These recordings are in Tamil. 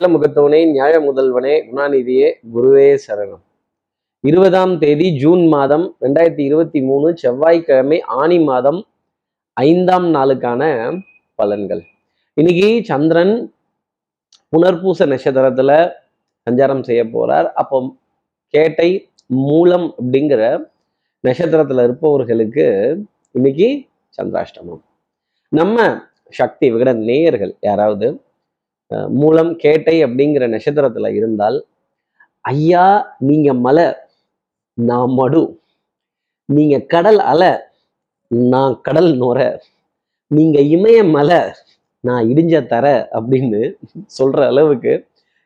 நல்ல முகத்தவனே நியாய முதல்வனே குணாநிதியே குருவே சரணம். இருபதாம் தேதி ஜூன் மாதம் ரெண்டாயிரத்தி இருபத்தி மூணு செவ்வாய்க்கிழமை ஆணி மாதம் ஐந்தாம் நாளுக்கான பலன்கள். இன்னைக்கு சந்திரன் புனர்பூச நட்சத்திரத்துல சஞ்சாரம் செய்ய போறார். அப்போ கேட்டை மூலம் அப்படிங்கிற நட்சத்திரத்துல இருப்பவர்களுக்கு இன்னைக்கு சந்திராஷ்டமம். நம்ம சக்தி விகட நேயர்கள் யாராவது மூலம் கேட்டை அப்படிங்கிற நட்சத்திரத்துல இருந்தால் ஐயா நீங்க மலை நான் மடு. நீங்க கடல் அலை நான் கடல் நுர. நீங்க இமய மலை நான் இடிஞ்ச தர. அப்படின்னு சொல்ற அளவுக்கு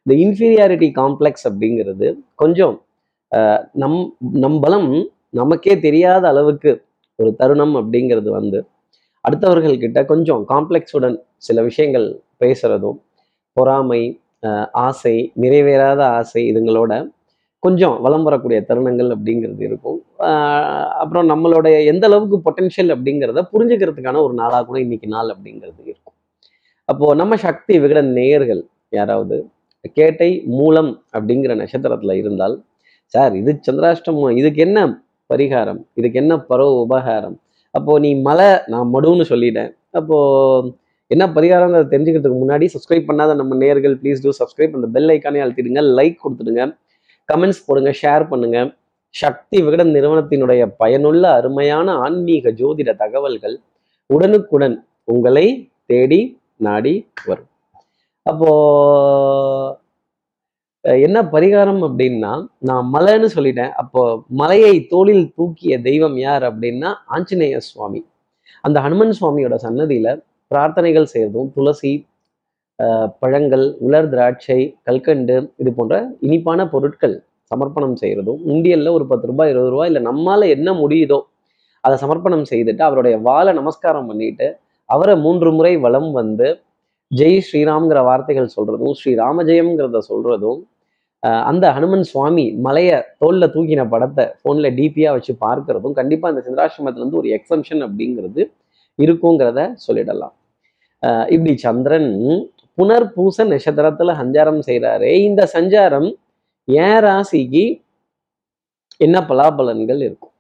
இந்த இன்ஃபீரியாரிட்டி காம்ப்ளெக்ஸ் அப்படிங்கிறது கொஞ்சம் நம் நம் பலம் நமக்கே தெரியாத அளவுக்கு ஒரு தருணம் அப்படிங்கிறது வந்து அடுத்தவர்கள்கிட்ட கொஞ்சம் காம்ப்ளெக்ஸுடன் சில விஷயங்கள் பேசுறதும் பொறாமை ஆசை நிறைவேறாத ஆசை இதுங்களோட கொஞ்சம் வளம் வரக்கூடிய தருணங்கள் அப்படிங்கிறது இருக்கும். அப்புறம் நம்மளுடைய எந்த அளவுக்கு பொட்டென்ஷியல் அப்படிங்கிறத புரிஞ்சுக்கிறதுக்கான ஒரு நாளாக கூட இன்னைக்கு நாள் அப்படிங்கிறது இருக்கும். அப்போது நம்ம சக்தி விகட நேயர்கள் யாராவது கேட்டை மூலம் அப்படிங்கிற நட்சத்திரத்தில் இருந்தால் சார் இது சந்திராஷ்டமம் இதுக்கு என்ன பரிகாரம்? இதுக்கு என்ன பரவ உபகாரம்? அப்போது நீ மலை நான் மடுன்னு சொல்லிட்டேன். அப்போது என்ன பரிகாரங்கிறத தெரிஞ்சுக்கிறதுக்கு முன்னாடி சப்ஸ்கிரைப் பண்ணாத நம்ம நேர்கள் ப்ளீஸ் டூ சப்ஸ்கிரைப் அந்த பெல் ஐக்கானே அழுத்திடுங்க லைக் கொடுத்துடுங்க. கமெண்ட்ஸ் போடுங்க ஷேர் பண்ணுங்க. சக்தி விகடன் நிறுவனத்தினுடைய பயனுள்ள அருமையான ஆன்மீக ஜோதிட தகவல்கள் உடனுக்குடன் உங்களை தேடி நாடி வரும். அப்போ என்ன பரிகாரம் அப்படின்னா நான் மலைன்னு சொல்லிட்டேன். அப்போ மலையை தோளில் தூக்கிய தெய்வம் யார் அப்படின்னா ஆஞ்சநேய சுவாமி. அந்த ஹனுமன் சுவாமியோட சன்னதியில பிரார்த்தனைகள் செய்யறதும் துளசி பழங்கள் உலர் திராட்சை கல்கண்டு இது போன்ற இனிப்பான பொருட்கள் சமர்ப்பணம் செய்யறதும் உண்டியல்ல ஒரு பத்து ரூபாய் இருபது ரூபாய் இல்லை நம்மால என்ன முடியுதோ அதை சமர்ப்பணம் செய்துட்டு அவருடைய வாழை நமஸ்காரம் பண்ணிட்டு அவரை மூன்று முறை வளம் வந்து ஜெய் ஸ்ரீராம்ங்கிற வார்த்தைகள் சொல்றதும் ஸ்ரீராம ஜெயம்ங்கிறத சொல்றதும் அந்த ஹனுமன் சுவாமி மலையை தோல்ல தூக்கின படத்தை ஃபோன்ல டிபியாக வச்சு பார்க்கறதும் கண்டிப்பாக இந்த சந்திராசிரமத்துலேருந்து ஒரு எக்ஸம்ஷன் அப்படிங்கிறது இருக்குங்கிறத சொல்லிடலாம். இப்படி சந்திரன் புனர்பூச நட்சத்திரத்துல சஞ்சாரம் செய்கிறாரு இந்த சஞ்சாரம் ஏன் ராசிக்கு என்ன பலாபலன்கள் இருக்கும்?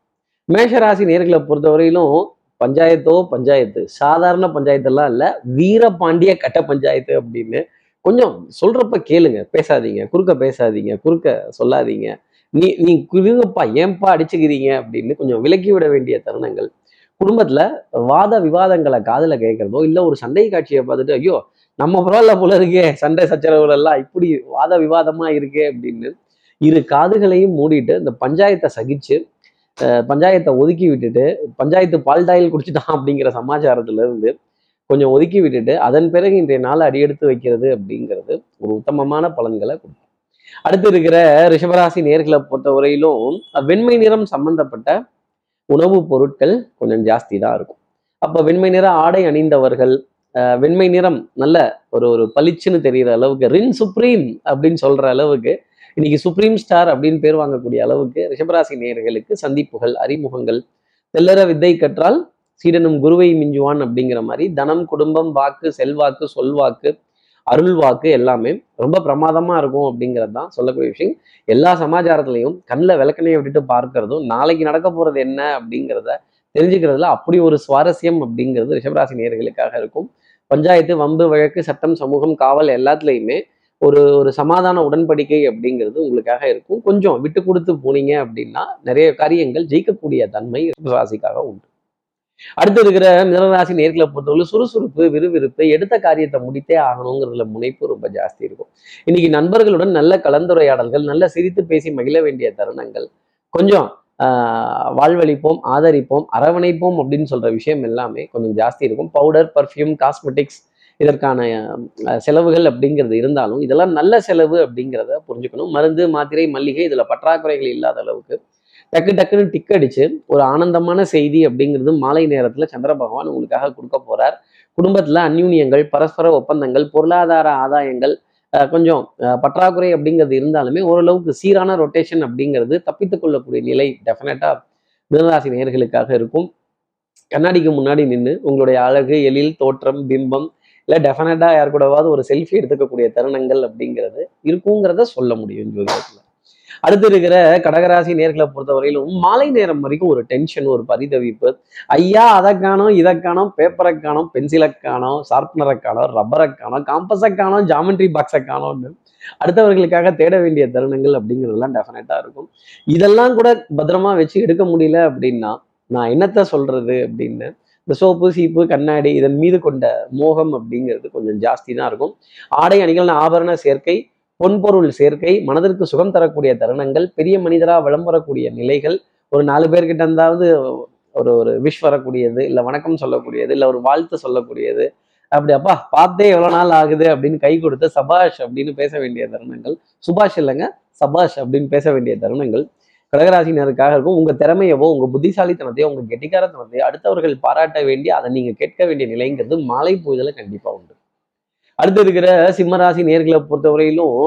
மேஷ ராசி நேர்களை பொறுத்தவரையிலும் பஞ்சாயத்தோ பஞ்சாயத்து சாதாரண பஞ்சாயத்தெல்லாம் இல்ல வீரபாண்டிய கட்ட பஞ்சாயத்து அப்படின்னு கொஞ்சம் சொல்றப்ப கேளுங்க பேசாதீங்க குறுக்க பேசாதீங்க குறுக்க சொல்லாதீங்க. நீ நீ குறுங்கப்பா ஏன்பா அடிச்சுக்கிறீங்க அப்படின்னு கொஞ்சம் விலக்கி விட வேண்டிய தருணங்கள். குடும்பத்துல வாத விவாதங்களை காதுல கேட்கறதோ இல்ல ஒரு சண்டை காட்சியை பார்த்துட்டு ஐயோ நம்ம பரவாயில்ல போல இருக்கே சண்டை சச்சரவுகள் எல்லாம் இப்படி வாத விவாதமா இருக்கே அப்படின்னு இரு காதுகளையும் மூடிட்டு இந்த பஞ்சாயத்தை சகிச்சு பஞ்சாயத்தை ஒதுக்கி விட்டுட்டு பஞ்சாயத்து பால்டாயில் குடிச்சிட்டான் அப்படிங்கிற சமாச்சாரத்துல இருந்து கொஞ்சம் ஒதுக்கி விட்டுட்டு அதன் பிறகு இன்றைய நாளை அடியெடுத்து வைக்கிறது அப்படிங்கிறது ஒரு உத்தமமான பலன்களை கொடுக்கும். அடுத்து இருக்கிற ரிஷபராசி நேர்களை பொறுத்தவரையிலும் வெண்மை நிறம் சம்பந்தப்பட்ட உணவுப் பொருட்கள் கொஞ்சம் ஜாஸ்தி தான் இருக்கும். அப்போ வெண்மை நிற ஆடை அணிந்தவர்கள் வெண்மை நிறம் நல்ல ஒரு ஒரு பளிச்சுன்னு தெரிகிற அளவுக்கு ரின் சுப்ரீம் அப்படின்னு சொல்ற அளவுக்கு இன்னைக்கு சுப்ரீம் ஸ்டார் அப்படின்னு பேர் வாங்கக்கூடிய அளவுக்கு ரிஷபராசி நேர்களுக்கு சந்திப்புகள் அறிமுகங்கள். தெல்லற வித்தை கற்றால் சீடனும் குருவை மிஞ்சுவான் அப்படிங்கிற மாதிரி தனம் குடும்பம் வாக்கு செல்வாக்கு சொல்வாக்கு அருள் வாக்கு எல்லாமே ரொம்ப பிரமாதமா இருக்கும் அப்படிங்கிறது தான் சொல்லக்கூடிய விஷயம். எல்லா சமாச்சாரத்திலையும் கண்ணில் விளக்கணையை விட்டுட்டு பார்க்கறதும் நாளைக்கு நடக்க போறது என்ன அப்படிங்கிறத தெரிஞ்சுக்கிறதுல அப்படி ஒரு சுவாரஸ்யம் அப்படிங்கிறது ரிஷபராசி நேயர்களுக்காக இருக்கும். பஞ்சாயத்து வம்பு வழக்கு சட்டம் சமூகம் காவல் எல்லாத்துலேயுமே ஒரு ஒரு சமாதான உடன்படிக்கை அப்படிங்கிறது உங்களுக்காக இருக்கும். கொஞ்சம் விட்டு கொடுத்து போனீங்க அப்படின்னா நிறைய காரியங்கள் ஜெயிக்கக்கூடிய தன்மை ராசிக்காக உண்டு. அடுத்து இருக்கிற மிதனராசி நேர்களை பொறுத்தவரை சுறுசுறுப்பு விறுவிறுப்பு எடுத்த காரியத்தை முடித்தே ஆகணுங்கிறதுல முனைப்பு ரொம்ப ஜாஸ்தி இருக்கும். இன்னைக்கு நண்பர்களுடன் நல்ல கலந்துரையாடல்கள் நல்ல சிரித்து பேசி மகிழ வேண்டிய தருணங்கள் கொஞ்சம் ஆஹ், வாழ்வளிப்போம் ஆதரிப்போம் அரவணைப்போம் அப்படின்னு சொல்ற விஷயம் எல்லாமே கொஞ்சம் ஜாஸ்தி இருக்கும். பவுடர் பர்ஃப்யூம் காஸ்மெட்டிக்ஸ் இதற்கான அஹ், செலவுகள் அப்படிங்கிறது இருந்தாலும் இதெல்லாம் நல்ல செலவு அப்படிங்கிறத புரிஞ்சுக்கணும். மருந்து மாத்திரை மல்லிகை இதுல பற்றாக்குறைகள் இல்லாத அளவுக்கு டக்கு டக்குன்னு டிக் அடிச்சு ஒரு ஆனந்தமான செய்தி அப்படிங்கிறது மாலை நேரத்துல சந்திர பகவான் உங்களுக்காக கொடுக்க போறார். குடும்பத்துல அந்யூன்யங்கள் பரஸ்பர ஒப்பந்தங்கள் பொருளாதார ஆதாயங்கள் கொஞ்சம் பற்றாக்குறை அப்படிங்கிறது இருந்தாலுமே ஓரளவுக்கு சீரான ரொட்டேஷன் அப்படிங்கிறது தப்பித்துக் கொள்ளக்கூடிய நிலை டெஃபினட்டா மிதராசி நேர்களுக்காக இருக்கும். கண்ணாடிக்கு முன்னாடி நின்று உங்களுடைய அழகு எழில் தோற்றம் பிம்பம் இல்லை டெஃபினட்டா யார் கூடவாவது ஒரு செல்ஃபி எடுத்துக்கக்கூடிய தருணங்கள் அப்படிங்கிறது இருக்குங்கிறத சொல்ல முடியும் ஜோதிடத்தில். அடுத்து இருக்கிற கடகராசி நேர்களை பொறுத்தவரையிலும் மாலை நேரம் வரைக்கும் ஒரு டென்ஷன் ஒரு பரிதவிப்பு. ஐயா அதை காணும் இதை காணும் பேப்பரை காணும் பென்சிலை காணும் ஷார்ப்னரை காணும் ரப்பரை காணும் காம்பஸை காணும் ஜாமெண்ட்ரி பாக்ஸை காணும்னு அடுத்தவர்களுக்காக தேட வேண்டிய தருணங்கள் அப்படிங்கிறதெல்லாம் டெஃபினட்டாக இருக்கும். இதெல்லாம் கூட பத்திரமா வச்சு எடுக்க முடியல அப்படின்னா நான் என்னத்தை சொல்றது அப்படின்னு இந்த சோப்பு சீப்பு கண்ணாடி இதன் மீது கொண்ட மோகம் அப்படிங்கிறது கொஞ்சம் ஜாஸ்தி தான் இருக்கும். ஆடை அணிகள் ஆபரண சேர்க்கை பொன்பொருள் சேர்க்கை மனதிற்கு சுகம் தரக்கூடிய தருணங்கள் பெரிய மனிதரா விளம்பரக்கூடிய நிலைகள் ஒரு நாலு பேர்கிட்ட இருந்தாவது ஒரு ஒரு விஷ் வரக்கூடியது இல்லை வணக்கம் சொல்லக்கூடியது இல்லை ஒரு வாழ்த்து சொல்லக்கூடியது. அப்படி அப்பா பார்த்தே எவ்வளோ நாள் ஆகுது அப்படின்னு கை கொடுத்து சபாஷ் அப்படின்னு பேச வேண்டிய தருணங்கள். சுபாஷ் இல்லைங்க சபாஷ் அப்படின்னு பேச வேண்டிய தருணங்கள். கடகராசினருக்காக இருக்கும். உங்கள் திறமையவோ உங்கள் புத்திசாலித்தனத்தையோ உங்கள் கெட்டிக்காரத்தனத்தையோ அடுத்தவர்கள் பாராட்ட வேண்டிய அதை நீங்கள் கேட்க வேண்டிய நிலைங்கிறது மாலை பூஜையில் கண்டிப்பாக உண்டு. அடுத்து இருக்கிற சிம்மராசி நேர்களை பொறுத்தவரையிலும்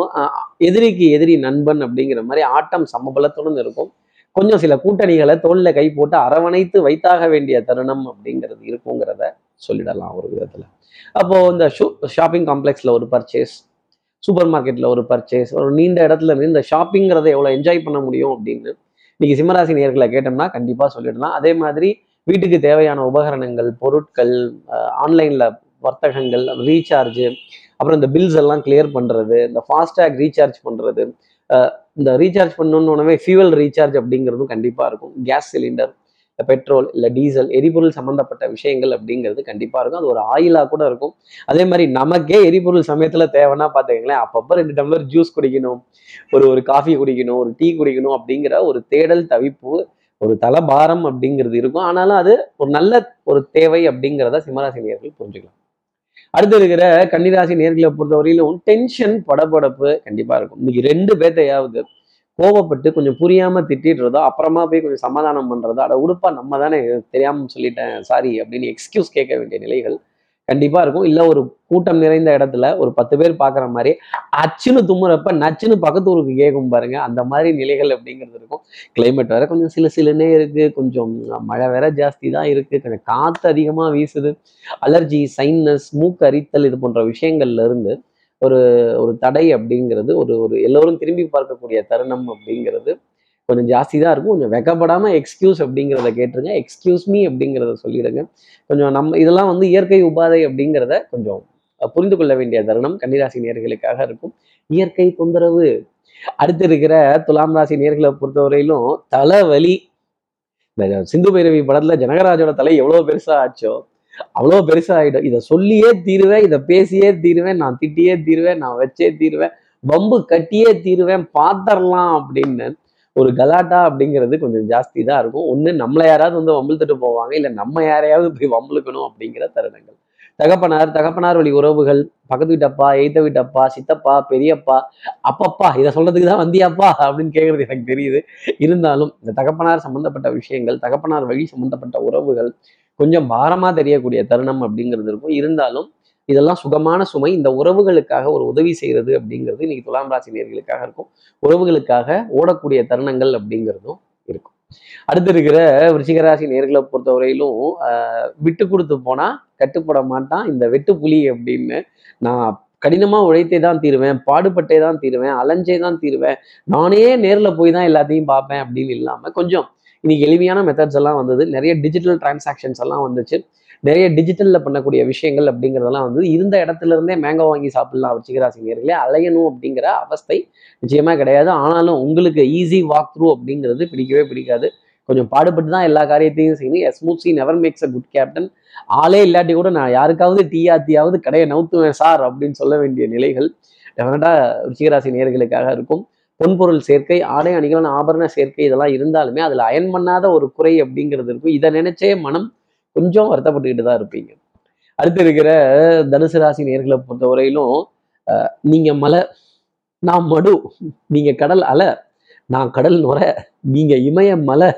எதிரிக்கு எதிரி நண்பன் அப்படிங்கிற மாதிரி ஆட்டம் சமபலத்துடன் இருக்கும். கொஞ்சம் சில கூட்டணிகளை தோல்ல கை போட்டு அரவணைத்து வைத்தாக வேண்டிய தருணம் அப்படிங்கிறது இருக்குங்கிறத சொல்லிடலாம் ஒரு விதத்துல. அப்போ இந்த ஷூ ஷாப்பிங் காம்ப்ளெக்ஸ்ல ஒரு பர்ச்சேஸ் சூப்பர் மார்க்கெட்ல ஒரு பர்ச்சேஸ் ஒரு நீண்ட இடத்துல இருந்து இந்த ஷாப்பிங்கிறத எவ்வளோ என்ஜாய் பண்ண முடியும் அப்படின்னு இன்னைக்கு சிம்மராசி நேர்களை கேட்டோம்னா கண்டிப்பா சொல்லிடலாம். அதே மாதிரி வீட்டுக்கு தேவையான உபகரணங்கள் பொருட்கள் ஆன்லைன்ல வர்த்தகங்கள் ரீசார்ஜ் அப்புறம் இந்த பில்ஸ் எல்லாம் கிளியர் பண்றது இந்த ஃபாஸ்டேக் ரீசார்ஜ் பண்றது. இந்த ரீசார்ஜ் பண்ணணும்னு ஃபியூவல் ரீசார்ஜ் அப்படிங்கிறதும் கண்டிப்பா இருக்கும். கேஸ் சிலிண்டர் இல்லை பெட்ரோல் இல்லை டீசல் எரிபொருள் சம்மந்தப்பட்ட விஷயங்கள் அப்படிங்கிறது கண்டிப்பா இருக்கும். அது ஒரு ஆயிலா கூட இருக்கும். அதே மாதிரி நமக்கே எரிபொருள் சமயத்துல தேவைன்னா பார்த்துக்கங்களேன் அப்பப்போ ரெண்டு டம்ளர் ஜூஸ் குடிக்கணும் ஒரு ஒரு காஃபி குடிக்கணும் ஒரு டீ குடிக்கணும் அப்படிங்கிற ஒரு தேடல் தவிப்பு ஒரு தலபாரம் அப்படிங்கிறது இருக்கும். ஆனாலும் அது ஒரு நல்ல ஒரு தேவை அப்படிங்கிறத சிம்மராசினியர்கள் புரிஞ்சுக்கலாம். அடுத்து இருக்கிற கன்னிராசி நேர்களை பொறுத்தவரையிலும் டென்ஷன் படபடப்பு கண்டிப்பா இருக்கும். இன்னைக்கு ரெண்டு பேர்த்தையாவது கோவப்பட்டு கொஞ்சம் புரியாம திட்டிடுறதோ அப்புறமா போய் கொஞ்சம் சமாதானம் பண்றதோ அட உடுப்பா நம்ம தானே தெரியாம சொல்லிட்டேன் சாரி அப்படின்னு எக்ஸ்கியூஸ் கேட்க வேண்டிய நிலைகள் கண்டிப்பா இருக்கும். இல்ல ஒரு கூட்டம் நிறைந்த இடத்துல ஒரு பத்து பேர் பாக்குற மாதிரி அச்சுன்னு தும்முறப்ப நச்சுன்னு பக்கத்து ஊருக்கு கேட்கும் பாருங்க. அந்த மாதிரி நிலைகள் அப்படிங்கிறது இருக்கும். கிளைமேட் வேற கொஞ்சம் சில சிலனே இருக்கு. கொஞ்சம் மழை வேற ஜாஸ்தி தான் இருக்கு. கொஞ்சம் காத்து அதிகமா வீசுது. அலர்ஜி சைன்னஸ் மூக்கு அரித்தல் இது போன்ற விஷயங்கள்ல இருந்து ஒரு ஒரு தடை அப்படிங்கிறது ஒரு ஒரு எல்லோரும் திரும்பி பார்க்கக்கூடிய தருணம் அப்படிங்கிறது கொஞ்சம் ஜாஸ்தி தான் இருக்கும். கொஞ்சம் வெக்கப்படாம எக்ஸ்கியூஸ் அப்படிங்கிறத கேட்டுருங்க. எக்ஸ்கியூஸ் மீ அப்படிங்கிறத சொல்லிடுங்க. கொஞ்சம் நம்ம இதெல்லாம் வந்து இயற்கை உபாதை அப்படிங்கிறத கொஞ்சம் புரிந்து கொள்ள வேண்டிய தருணம். கன்னிராசி நேர்களுக்காக இருக்கும். இயற்கை தொந்தரவு. அடுத்து இருக்கிற துலாம் ராசி நேர்களை பொறுத்தவரையிலும் தலைவலி. இந்த சிந்து பைரவி படத்துல ஜனகராஜோட தலை எவ்வளவு பெருசா ஆச்சோ? அவ்வளோ பெருசா ஆயிடும். இதை சொல்லியே தீருவேன் இதை பேசியே தீருவேன் நான் திட்டியே தீருவேன் நான் வச்சே தீருவேன் வம்பு கட்டியே தீருவேன் பாத்தரலாம் அப்படின்னு ஒரு கலாட்டா அப்படிங்கிறது கொஞ்சம் ஜாஸ்தி தான் இருக்கும். ஒன்று நம்மளை யாராவது வந்து வம்பிழுத்துட்டு போவாங்க. இல்லை நம்ம யாரையாவது போய் வம்பிழுக்கணும் அப்படிங்கிற தருணங்கள். தகப்பனார் தகப்பனார் வழி உறவுகள் பக்கத்து வீட்டப்பா எய்த்த வீட்டப்பா சித்தப்பா பெரியப்பா அப்பப்பா இதை சொல்றதுக்கு தான் வந்தியாப்பா அப்படின்னு கேட்கறது எனக்கு தெரியுது. இருந்தாலும் இந்த தகப்பனார் சம்பந்தப்பட்ட விஷயங்கள் தகப்பனார் வழி சம்பந்தப்பட்ட உறவுகள் கொஞ்சம் பாரமா தெரியக்கூடிய தருணம் அப்படிங்கிறது இருக்கும். இருந்தாலும் இதெல்லாம் சுகமான சுமை இந்த உறவுகளுக்காக ஒரு உதவி செய்யறது அப்படிங்கிறது இன்னைக்கு துலாம் ராசி நேர்களுக்காக இருக்கும். உறவுகளுக்காக ஓடக்கூடிய தருணங்கள் அப்படிங்கிறதும் இருக்கும். அடுத்து இருக்கிற விருச்சிகராசி நேர்களை பொறுத்தவரையிலும் ஆஹ் விட்டு கொடுத்து போனா கட்டுப்பட மாட்டான். இந்த வெட்டு புலி அப்படின்னு நான் கடினமா உழைத்தே தான் தீருவேன் பாடுபட்டே தான் தீருவேன் அலைஞ்சே தான் தீருவேன். நானே நேர்ல போய் தான் எல்லாத்தையும் பார்ப்பேன் அப்படின்னு இல்லாம கொஞ்சம் இன்னைக்கு எளிமையான மெத்தட்ஸ் எல்லாம் வந்தது. நிறைய டிஜிட்டல் டிரான்சாக்ஷன்ஸ் எல்லாம் வந்துச்சு. நிறைய டிஜிட்டல்ல பண்ணக்கூடிய விஷயங்கள் அப்படிங்கிறதெல்லாம் வந்து இருந்த இடத்துல இருந்தே மேங்கோ வாங்கி சாப்பிடலாம் வச்சுக்கிறாசி நேர்களே அலையணும் அப்படிங்கிற அவஸ்தை நிச்சயமா கிடையாது. ஆனாலும் உங்களுக்கு ஈஸி வாக் த்ரூ அப்படிங்கிறது பிடிக்கவே பிடிக்காது. கொஞ்சம் பாடுபட்டு தான் எல்லா காரியத்தையும் செய்யணும். எஸ்மூசி C never makes a good captain ஆளே இல்லாட்டி கூட நான் யாருக்காவது டீ ஆத்தியாவது கடையை நவுத்துவேன் சார் அப்படின்னு சொல்ல வேண்டிய நிலைகள் டெஃபினட்டா ருச்சிகராசி நேர்களுக்காக இருக்கும். பொன்பொருள் சேர்க்கை ஆடை அணிகளான ஆபரண சேர்க்கை இதெல்லாம் இருந்தாலுமே அதில் அயன் பண்ணாத ஒரு குறை அப்படிங்கிறது இருக்கும். இதை நினைச்சே மனம் கொஞ்சம் வருத்தப்பட்டுக்கிட்டு தான் இருப்பீங்க. அடுத்து இருக்கிற தனுசு ராசி நேர்களை பொறுத்தவரையிலும் அஹ், நீங்க மலை நான் மடு நீங்க கடல் அலை நான் கடல் நுர நீங்க இமய மலை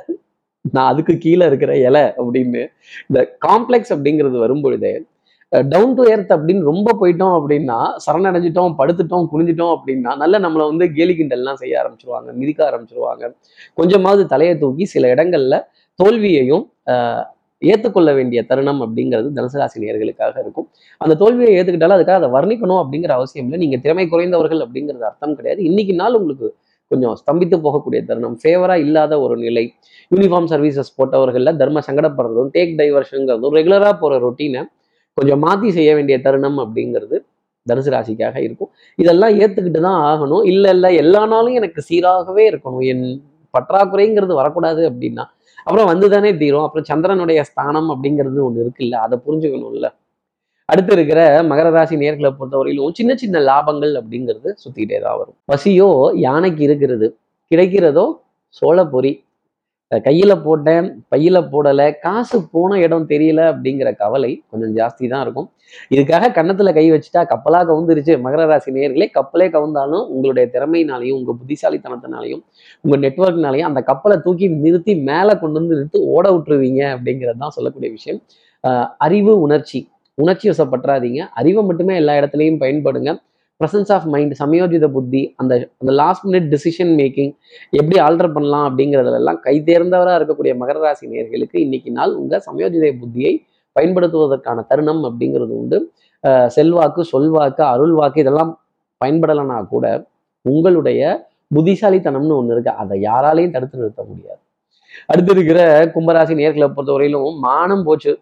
நான் அதுக்கு கீழே இருக்கிற இலை அப்படின்னு. இந்த காம்ப்ளெக்ஸ் அப்படிங்கிறது வரும்பொழுதே டவுன் டு எர்த் அப்படின்னு ரொம்ப போயிட்டோம் அப்படின்னா சரணடைஞ்சிட்டோம் படுத்துட்டோம் குனிஞ்சிட்டோம் அப்படின்னா நல்ல நம்மளை வந்து கேலி கிண்டல்லாம் செய்ய ஆரம்பிச்சிருவாங்க மிதிக்க ஆரம்பிச்சிருவாங்க. கொஞ்சமாவது தலையை தூக்கி சில இடங்கள்ல தோல்வியையும் ஆஹ், ஏற்றுக்கொள்ள வேண்டிய தருணம் அப்படிங்கிறது தனுசு ராசி நேர்களுக்காக இருக்கும். அந்த தோல்வியை ஏற்றுக்கிட்டாலும் அதுக்காக அதை வர்ணிக்கணும் அப்படிங்கிற அவசியம் இல்லை. நீங்கள் திறமை குறைந்தவர்கள் அப்படிங்கிறது அர்த்தம் கிடையாது. இன்னைக்கு நாள் உங்களுக்கு கொஞ்சம் ஸ்தம்பித்து போகக்கூடிய தருணம். ஃபேவரா இல்லாத ஒரு நிலை. யூனிஃபார்ம் சர்வீசஸ் போட்டவர்கள்ல தர்ம சங்கடப்படுறதும் டேக் டைவர்ஷனுங்கிறதும் ரெகுலராக போகிற ரொட்டீனை கொஞ்சம் மாற்றி செய்ய வேண்டிய தருணம் அப்படிங்கிறது தனுசு ராசிக்காக இருக்கும். இதெல்லாம் ஏற்றுக்கிட்டு தான் ஆகணும். இல்லை இல்லை எல்லா நாளும் எனக்கு சீராகவே இருக்கணும். என் பற்றாக்குறைங்கிறது வரக்கூடாது அப்படின்னா அப்புறம் வந்துதானே தீரும். அப்புறம் சந்திரனுடைய ஸ்தானம் அப்படிங்கிறது ஒண்ணு இருக்குல்ல அதை புரிஞ்சுக்கணும்ல. அடுத்து இருக்கிற மகர ராசி நேர்களை பொறுத்தவரையிலும் சின்ன சின்ன லாபங்கள் அப்படிங்கிறது சுத்திக்கிட்டே தான் வரும். பசியோ யானைக்கு இருக்கிறது கிடைக்கிறதோ சோள பொறி கையில் போட்டேன் பையில் போடலை காசு போன இடம் தெரியல அப்படிங்கிற கவலை கொஞ்சம் ஜாஸ்தி தான் இருக்கும். இதுக்காக கன்னத்தில் கை வச்சுட்டா கப்பலாக கவுந்துருச்சு. மகர ராசி நேர்களே கப்பலே கவுந்தாலும் உங்களுடைய திறமையினாலையும் உங்கள் புத்திசாலித்தனத்தினாலையும் உங்கள் நெட்ஒர்க்னாலையும் அந்த கப்பலை தூக்கி நிறுத்தி மேலே கொண்டு வந்து நிறுத்தி ஓட விட்டுருவீங்க அப்படிங்கிறது தான் சொல்லக்கூடிய விஷயம். அறிவு உணர்ச்சி. உணர்ச்சி வசப்பட்டுறாதீங்க அறிவை மட்டுமே எல்லா இடத்துலையும் பயன்படுங்க. ப்ரெசன்ஸ் ஆஃப் மைண்ட் சமயோஜித புத்தி அந்த அந்த லாஸ்ட் மினிட் டிசிஷன் மேக்கிங் எப்படி ஆல்டர் பண்ணலாம் அப்படிங்கிறதுலெல்லாம் கை தேர்ந்தவராக இருக்கக்கூடிய மகர ராசி நேர்களுக்கு இன்னைக்கு நாள் உங்கள் சமயோஜித புத்தியை பயன்படுத்துவதற்கான தருணம் அப்படிங்கிறது உண்டு. செல்வாக்கு சொல்வாக்கு அருள்வாக்கு இதெல்லாம் பயன்படலைன்னா கூட உங்களுடைய புத்திசாலித்தனம்னு ஒன்று இருக்கு. அதை யாராலையும் தடுத்து நிறுத்த முடியாது. அடுத்து இருக்கிற கும்பராசி நேர்களை பொறுத்தவரையிலும் மானம் போச்சு.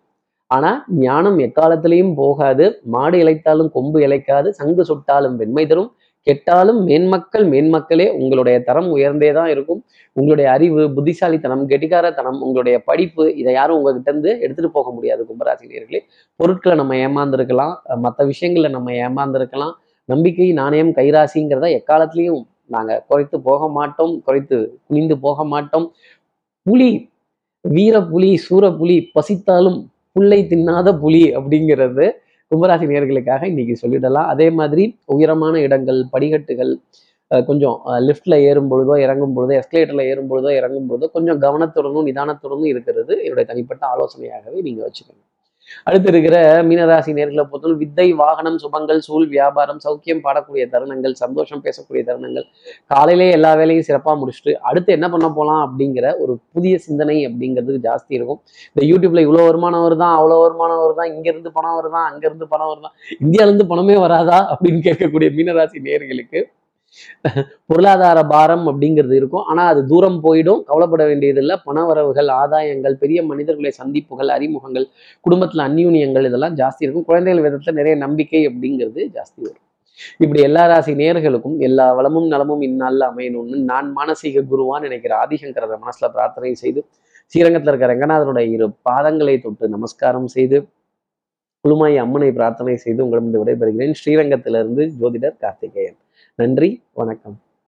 ஆனா ஞானம் எக்காலத்திலையும் போகாது. மாடு இழைத்தாலும் கொம்பு இழைக்காது. சங்கு சுட்டாலும் வெண்மை தரும். கெட்டாலும் மேன்மக்கள் மேன்மக்களே உங்களுடைய தரம் உயர்ந்தே தான் இருக்கும். உங்களுடைய அறிவு புத்திசாலித்தனம் கெட்டிக்காரத்தனம் உங்களுடைய படிப்பு இதை யாரும் உங்ககிட்ட இருந்து எடுத்துட்டு போக முடியாது கும்பராசினியர்களே. பொருட்களை நம்ம ஏமாந்துருக்கலாம். மற்ற விஷயங்களை நம்ம ஏமாந்துருக்கலாம். நம்பிக்கை நாணயம் கைராசிங்கிறத எக்காலத்திலையும் நாங்க குறைத்து போக மாட்டோம். குறைத்து குனிந்து போக மாட்டோம். புலி வீர புலி சூர புலி பசித்தாலும் புல்லை தின்னாத புலி அப்படிங்கிறது கும்பராசி நேர்களுக்காக இன்னைக்கு சொல்லிடலாம். அதே மாதிரி உயரமான இடங்கள் படிக்கட்டுகள் கொஞ்சம் லிஃப்டில் ஏறும் பொழுதோ இறங்கும் பொழுதோ எஸ்கலேட்டரில் ஏறும் பொழுதோ இறங்கும் பொழுதோ கொஞ்சம் கவனத்துடனும் நிதானத்துடனும் இருக்கிறது என்னுடைய தனிப்பட்ட ஆலோசனையாகவே நீங்கள் வச்சுக்கணும் அடுத்து இருக்கிற மீனராசி நேர்களை பொறுத்தவரை வித்தை வாகனம் சுபங்கள் சூழ் வியாபாரம் சௌக்கியம் பாடக்கூடிய தருணங்கள் சந்தோஷம் பேசக்கூடிய தருணங்கள் காலையிலே எல்லா வேலையும் சிறப்பாக முடிச்சுட்டு அடுத்து என்ன பண்ண போகலாம் அப்படிங்கிற ஒரு புதிய சிந்தனை அப்படிங்கிறது ஜாஸ்தி இருக்கும். இந்த யூடியூப்ல இவ்வளோ வருமானம் வருதான் அவ்வளோ வருமானம் வருதான் இங்கேருந்து பணம் வருதான் அங்கேருந்து பணம் வருதான் இந்தியாவிலேருந்து பணமே வராதா அப்படின்னு கேட்கக்கூடிய மீனராசி நேர்களுக்கு பொருளாதார பாரம் அப்படிங்கிறது இருக்கும். ஆனால் அது தூரம் போயிடும். கவலைப்பட வேண்டியதில்லை. பண வரவுகள் ஆதாயங்கள் பெரிய மனிதர்களை சந்திப்புகள் அறிமுகங்கள் குடும்பத்தில் அந்யூன்யங்கள் இதெல்லாம் ஜாஸ்தி இருக்கும். குழந்தைகள் விதத்தில் நிறைய நம்பிக்கை அப்படிங்கிறது ஜாஸ்தி வரும். இப்படி எல்லா ராசி நேர்களுக்கும் எல்லா வளமும் நலமும் இந்நாளில் அமையணும்னு நான் மானசீக குருவான்னு நினைக்கிற ஆதிகங்கிறத மனசுல பிரார்த்தனை செய்து ஸ்ரீரங்கத்தில் இருக்கிற ரங்கநாதனுடைய இரு பாதங்களை தொட்டு நமஸ்காரம் செய்து குழுமாய் அம்மனை பிரார்த்தனை செய்து உங்களிடம் விடைபெறுகிறேன். ஸ்ரீரங்கத்திலிருந்து ஜோதிடர் கார்த்திகேயன். நன்றி வணக்கம்.